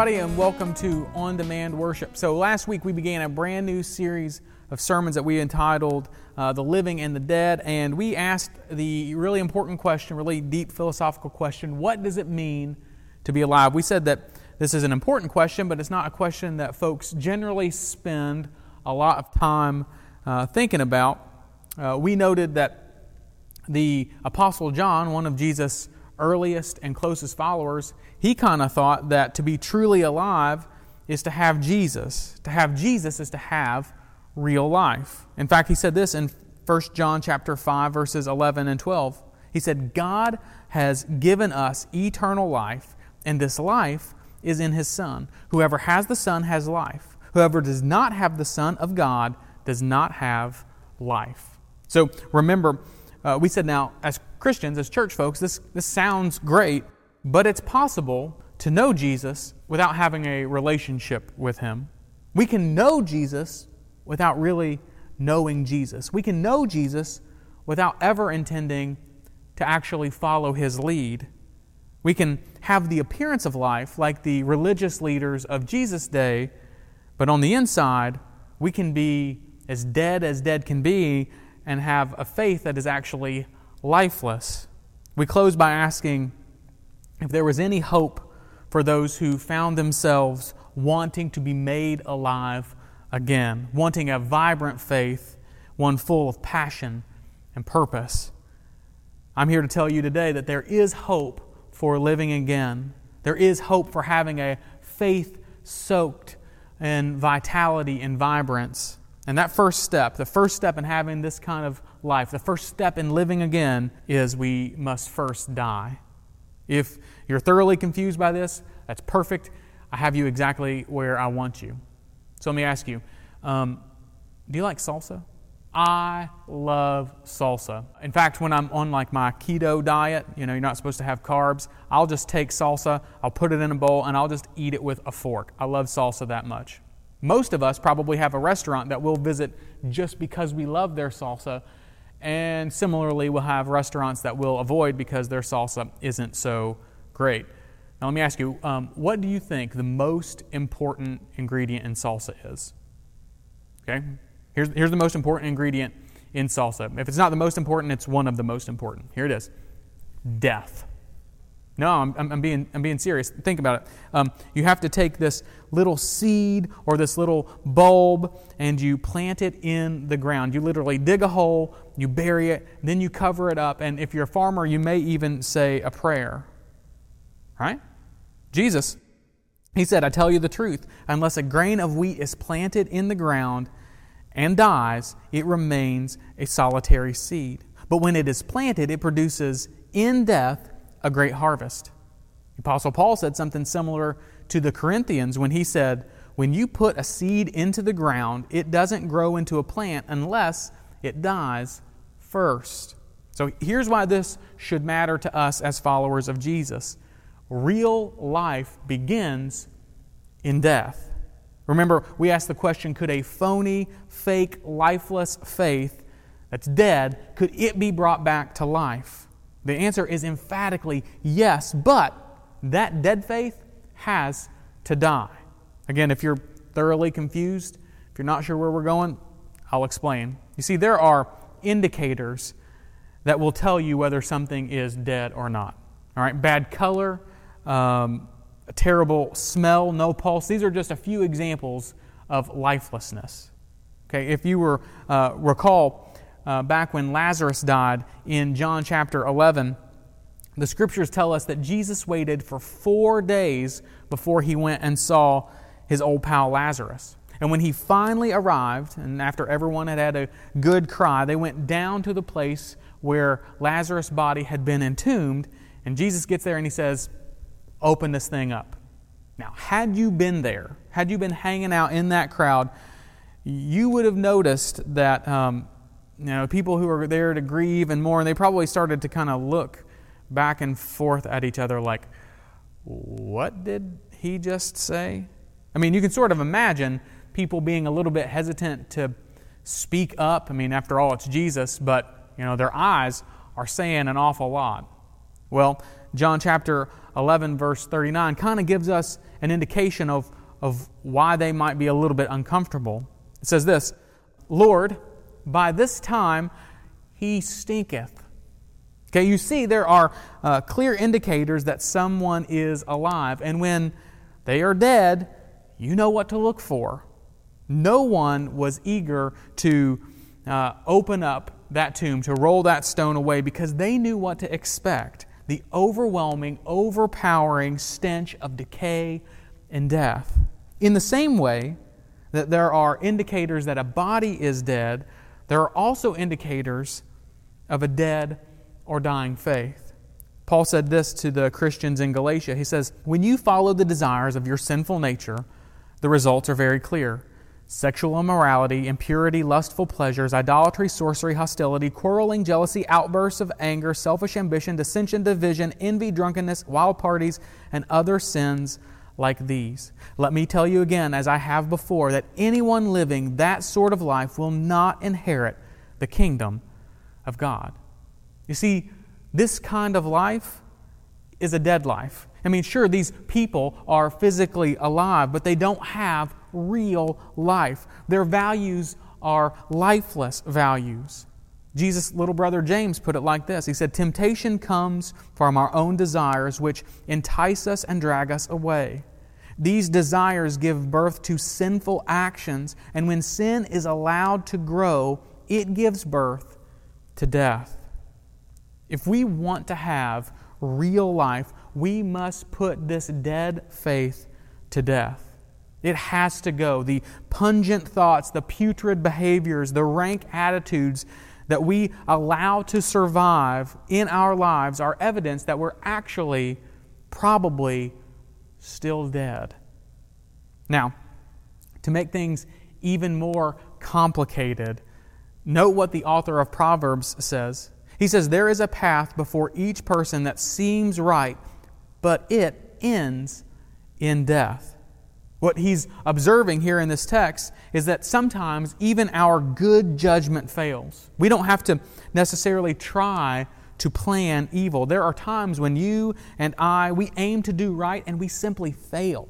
Everybody, and welcome to On Demand Worship. So, last week we began a brand new series of sermons that we entitled uh, The Living and the Dead, and we asked the really important question, really deep philosophical question what does it mean to be alive? We said that this is an important question, but it's not a question that folks generally spend a lot of time uh, thinking about. Uh, we noted that the Apostle John, one of Jesus' earliest and closest followers, he kind of thought that to be truly alive is to have Jesus. To have Jesus is to have real life. In fact, he said this in 1 John chapter 5 verses 11 and 12. He said, "God has given us eternal life, and this life is in his Son. Whoever has the Son has life. Whoever does not have the Son of God does not have life." So remember, uh, we said now, as Christians, as church folks, this, this sounds great, but it's possible to know Jesus without having a relationship with Him. We can know Jesus without really knowing Jesus. We can know Jesus without ever intending to actually follow His lead. We can have the appearance of life like the religious leaders of Jesus' day, but on the inside, we can be as dead as dead can be and have a faith that is actually lifeless. We close by asking if there was any hope for those who found themselves wanting to be made alive again, wanting a vibrant faith, one full of passion and purpose. I'm here to tell you today that there is hope for living again. There is hope for having a faith soaked in vitality and vibrance. And that first step, the first step in having this kind of life, the first step in living again, is we must first die. If you're thoroughly confused by this, that's perfect. I have you exactly where I want you. So let me ask you um, do you like salsa? I love salsa. In fact, when I'm on like my keto diet, you know, you're not supposed to have carbs, I'll just take salsa, I'll put it in a bowl, and I'll just eat it with a fork. I love salsa that much. Most of us probably have a restaurant that we'll visit just because we love their salsa. And similarly, we'll have restaurants that we'll avoid because their salsa isn't so great. Now, let me ask you um, what do you think the most important ingredient in salsa is? Okay? Here's, here's the most important ingredient in salsa. If it's not the most important, it's one of the most important. Here it is death. No, I'm, I'm, being, I'm being serious. Think about it. Um, you have to take this little seed or this little bulb and you plant it in the ground. You literally dig a hole, you bury it, then you cover it up, and if you're a farmer, you may even say a prayer. Right? Jesus, he said, I tell you the truth, unless a grain of wheat is planted in the ground and dies, it remains a solitary seed. But when it is planted, it produces in death a great harvest. Apostle Paul said something similar to the Corinthians when he said, When you put a seed into the ground, it doesn't grow into a plant unless it dies first. So here's why this should matter to us as followers of Jesus. Real life begins in death. Remember, we asked the question could a phony, fake, lifeless faith that's dead, could it be brought back to life? The answer is emphatically yes, but that dead faith has to die. Again, if you're thoroughly confused, if you're not sure where we're going, I'll explain. You see, there are indicators that will tell you whether something is dead or not. All right, bad color, um, a terrible smell, no pulse. These are just a few examples of lifelessness. Okay, if you were uh, recall uh, back when Lazarus died in John chapter 11, the scriptures tell us that Jesus waited for four days before he went and saw his old pal Lazarus. And when he finally arrived, and after everyone had had a good cry, they went down to the place where Lazarus' body had been entombed. And Jesus gets there and he says, Open this thing up. Now, had you been there, had you been hanging out in that crowd, you would have noticed that um, you know, people who are there to grieve and mourn, they probably started to kind of look back and forth at each other like, what did he just say? I mean, you can sort of imagine people being a little bit hesitant to speak up. I mean, after all, it's Jesus, but, you know, their eyes are saying an awful lot. Well, John chapter 11, verse 39, kind of gives us an indication of, of why they might be a little bit uncomfortable. It says this Lord, by this time he stinketh. Okay, you see, there are uh, clear indicators that someone is alive, and when they are dead, you know what to look for. No one was eager to uh, open up that tomb, to roll that stone away, because they knew what to expect the overwhelming, overpowering stench of decay and death. In the same way that there are indicators that a body is dead, there are also indicators of a dead or dying faith. Paul said this to the Christians in Galatia. He says, When you follow the desires of your sinful nature, the results are very clear sexual immorality, impurity, lustful pleasures, idolatry, sorcery, hostility, quarreling, jealousy, outbursts of anger, selfish ambition, dissension, division, envy, drunkenness, wild parties, and other sins like these. Let me tell you again, as I have before, that anyone living that sort of life will not inherit the kingdom of God. You see, this kind of life is a dead life. I mean, sure, these people are physically alive, but they don't have real life. Their values are lifeless values. Jesus' little brother James put it like this He said, Temptation comes from our own desires, which entice us and drag us away. These desires give birth to sinful actions, and when sin is allowed to grow, it gives birth to death. If we want to have real life, we must put this dead faith to death. It has to go. The pungent thoughts, the putrid behaviors, the rank attitudes that we allow to survive in our lives are evidence that we're actually probably still dead. Now, to make things even more complicated, note what the author of Proverbs says. He says, There is a path before each person that seems right, but it ends in death. What he's observing here in this text is that sometimes even our good judgment fails. We don't have to necessarily try to plan evil. There are times when you and I, we aim to do right and we simply fail.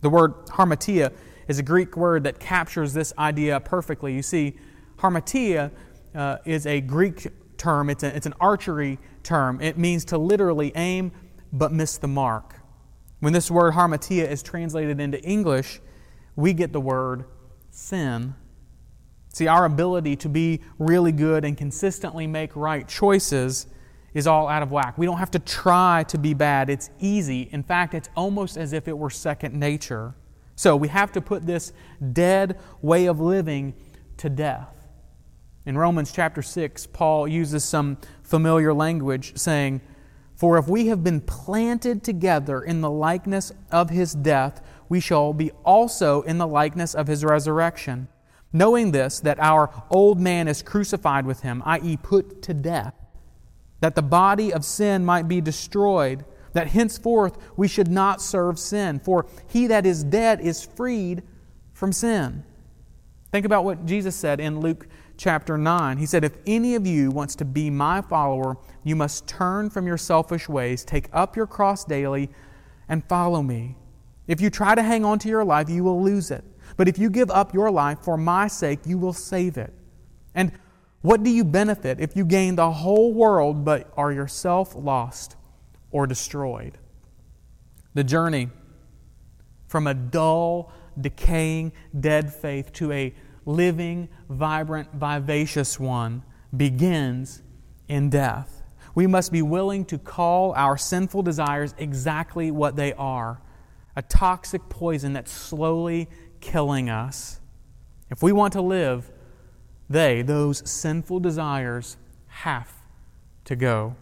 The word harmatia is a Greek word that captures this idea perfectly. You see, harmatia uh, is a Greek term, it's, a, it's an archery term. It means to literally aim but miss the mark. When this word harmatia is translated into English, we get the word sin. See, our ability to be really good and consistently make right choices is all out of whack. We don't have to try to be bad. It's easy. In fact, it's almost as if it were second nature. So we have to put this dead way of living to death. In Romans chapter 6, Paul uses some familiar language saying, for if we have been planted together in the likeness of his death, we shall be also in the likeness of his resurrection. Knowing this, that our old man is crucified with him, i.e., put to death, that the body of sin might be destroyed, that henceforth we should not serve sin. For he that is dead is freed from sin. Think about what Jesus said in Luke chapter 9. He said, If any of you wants to be my follower, you must turn from your selfish ways, take up your cross daily, and follow me. If you try to hang on to your life, you will lose it. But if you give up your life for my sake, you will save it. And what do you benefit if you gain the whole world but are yourself lost or destroyed? The journey from a dull, decaying, dead faith to a living, vibrant, vivacious one begins in death. We must be willing to call our sinful desires exactly what they are a toxic poison that's slowly killing us. If we want to live, they, those sinful desires, have to go.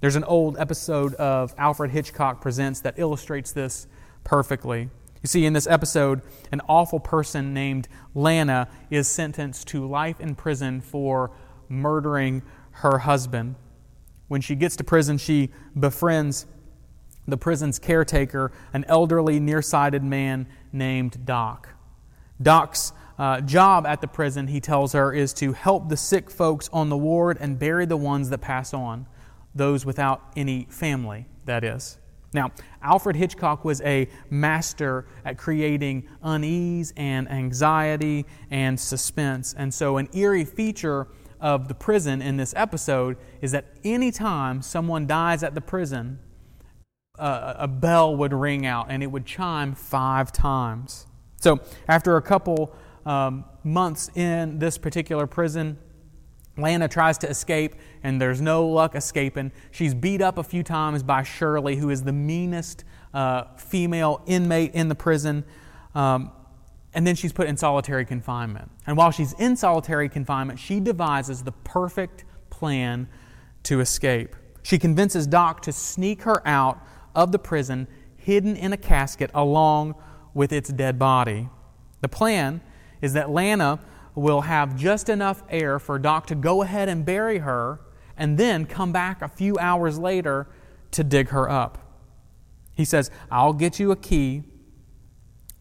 There's an old episode of Alfred Hitchcock Presents that illustrates this perfectly. You see, in this episode, an awful person named Lana is sentenced to life in prison for murdering her husband. When she gets to prison, she befriends the prison's caretaker, an elderly, nearsighted man named Doc. Doc's uh, job at the prison, he tells her, is to help the sick folks on the ward and bury the ones that pass on. those without any family, that is. Now, Alfred Hitchcock was a master at creating unease and anxiety and suspense. And so, an eerie feature of the prison in this episode is that anytime someone dies at the prison, uh, a bell would ring out and it would chime five times. So, after a couple um, months in this particular prison, Lana tries to escape, and there's no luck escaping. She's beat up a few times by Shirley, who is the meanest uh, female inmate in the prison. Um, and then she's put in solitary confinement. And while she's in solitary confinement, she devises the perfect plan to escape. She convinces Doc to sneak her out of the prison, hidden in a casket along with its dead body. The plan is that Lana will have just enough air for Doc to go ahead and bury her and then come back a few hours later to dig her up. He says, I'll get you a key.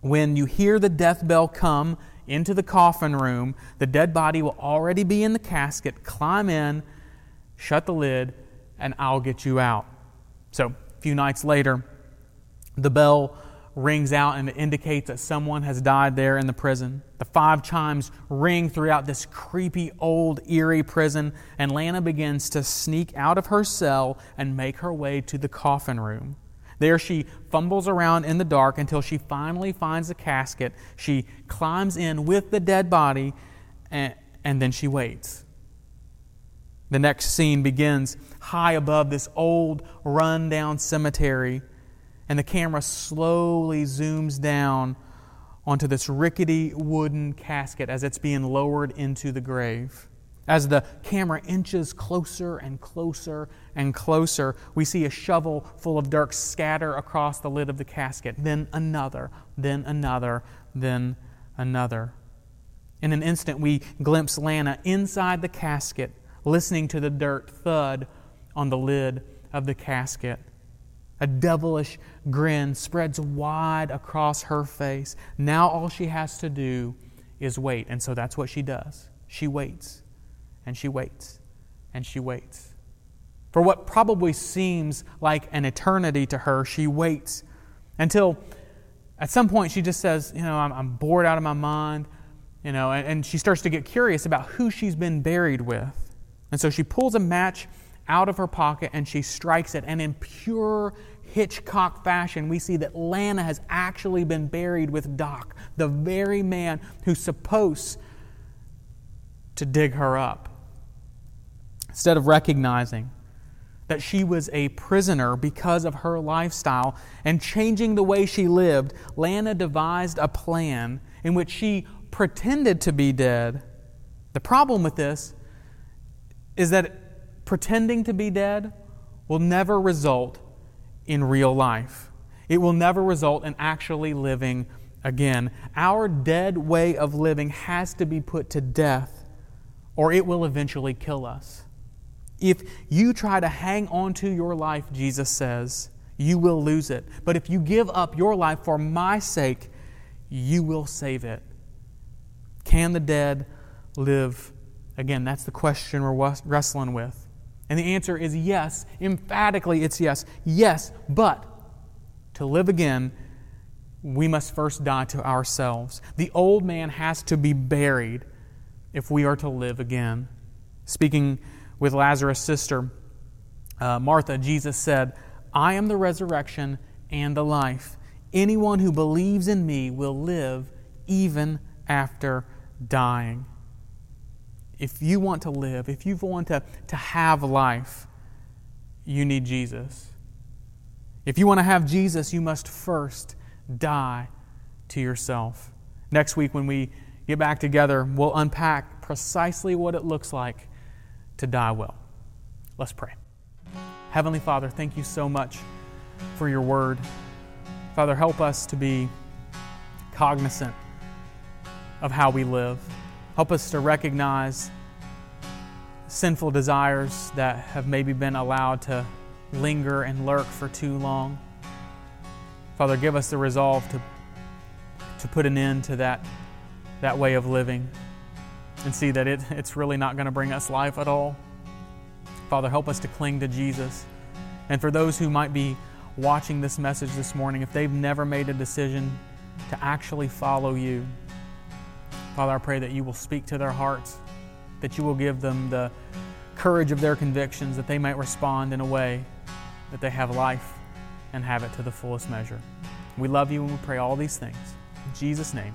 When you hear the death bell come into the coffin room, the dead body will already be in the casket. Climb in, shut the lid, and I'll get you out. So, a few nights later, the bell rings out and it indicates that someone has died there in the prison. The five chimes ring throughout this creepy, old, eerie prison, and Lana begins to sneak out of her cell and make her way to the coffin room. There she fumbles around in the dark until she finally finds the casket. She climbs in with the dead body, and, and then she waits. The next scene begins high above this old, run-down cemetery and the camera slowly zooms down onto this rickety wooden casket as it's being lowered into the grave. As the camera inches closer and closer and closer, we see a shovel full of dirt scatter across the lid of the casket. Then another, then another, then another. In an instant, we glimpse Lana inside the casket, listening to the dirt thud on the lid of the casket. A devilish grin spreads wide across her face. Now all she has to do is wait. And so that's what she does. She waits, and she waits, and she waits. For what probably seems like an eternity to her, she waits until at some point she just says, You know, I'm, I'm bored out of my mind, you know, and, and she starts to get curious about who she's been buried with. And so she pulls a match out of her pocket and she strikes it. And in pure Hitchcock fashion, we see that Lana has actually been buried with Doc, the very man who's supposed to dig her up. Instead of recognizing that she was a prisoner because of her lifestyle and changing the way she lived, Lana devised a plan in which she pretended to be dead. The problem with this is that pretending to be dead will never result in real life. It will never result in actually living again. Our dead way of living has to be put to death, or it will eventually kill us. If you try to hang on to your life, Jesus says, you will lose it. But if you give up your life for my sake, you will save it. Can the dead live again? That's the question we're wrestling with. And the answer is yes. Emphatically, it's yes. Yes, but to live again, we must first die to ourselves. The old man has to be buried if we are to live again. Speaking with Lazarus' sister, uh, Martha, Jesus said, I am the resurrection and the life. Anyone who believes in me will live even after dying if you want to live, if you want to, to have life, you need Jesus. If you want to have Jesus, you must first die to yourself. Next week, when we get back together, we'll unpack precisely what it looks like to die well. Let's pray. Heavenly Father, thank you so much for your word. Father, help us to be cognizant of how we live. Help us to recognize sinful desires that have maybe been allowed to linger and lurk for too long. Father, give us the resolve to, to put an end to that, that way of living and see that it, it's really not going to bring us life at all. Father, help us to cling to Jesus. And for those who might be watching this message this morning, if they've never made a decision to actually follow you, Father, I pray that you will speak to their hearts, that you will give them the courage of their convictions, that they might respond in a way that they have life and have it to the fullest measure. We love you and we pray all these things. In Jesus' name,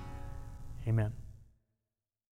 amen.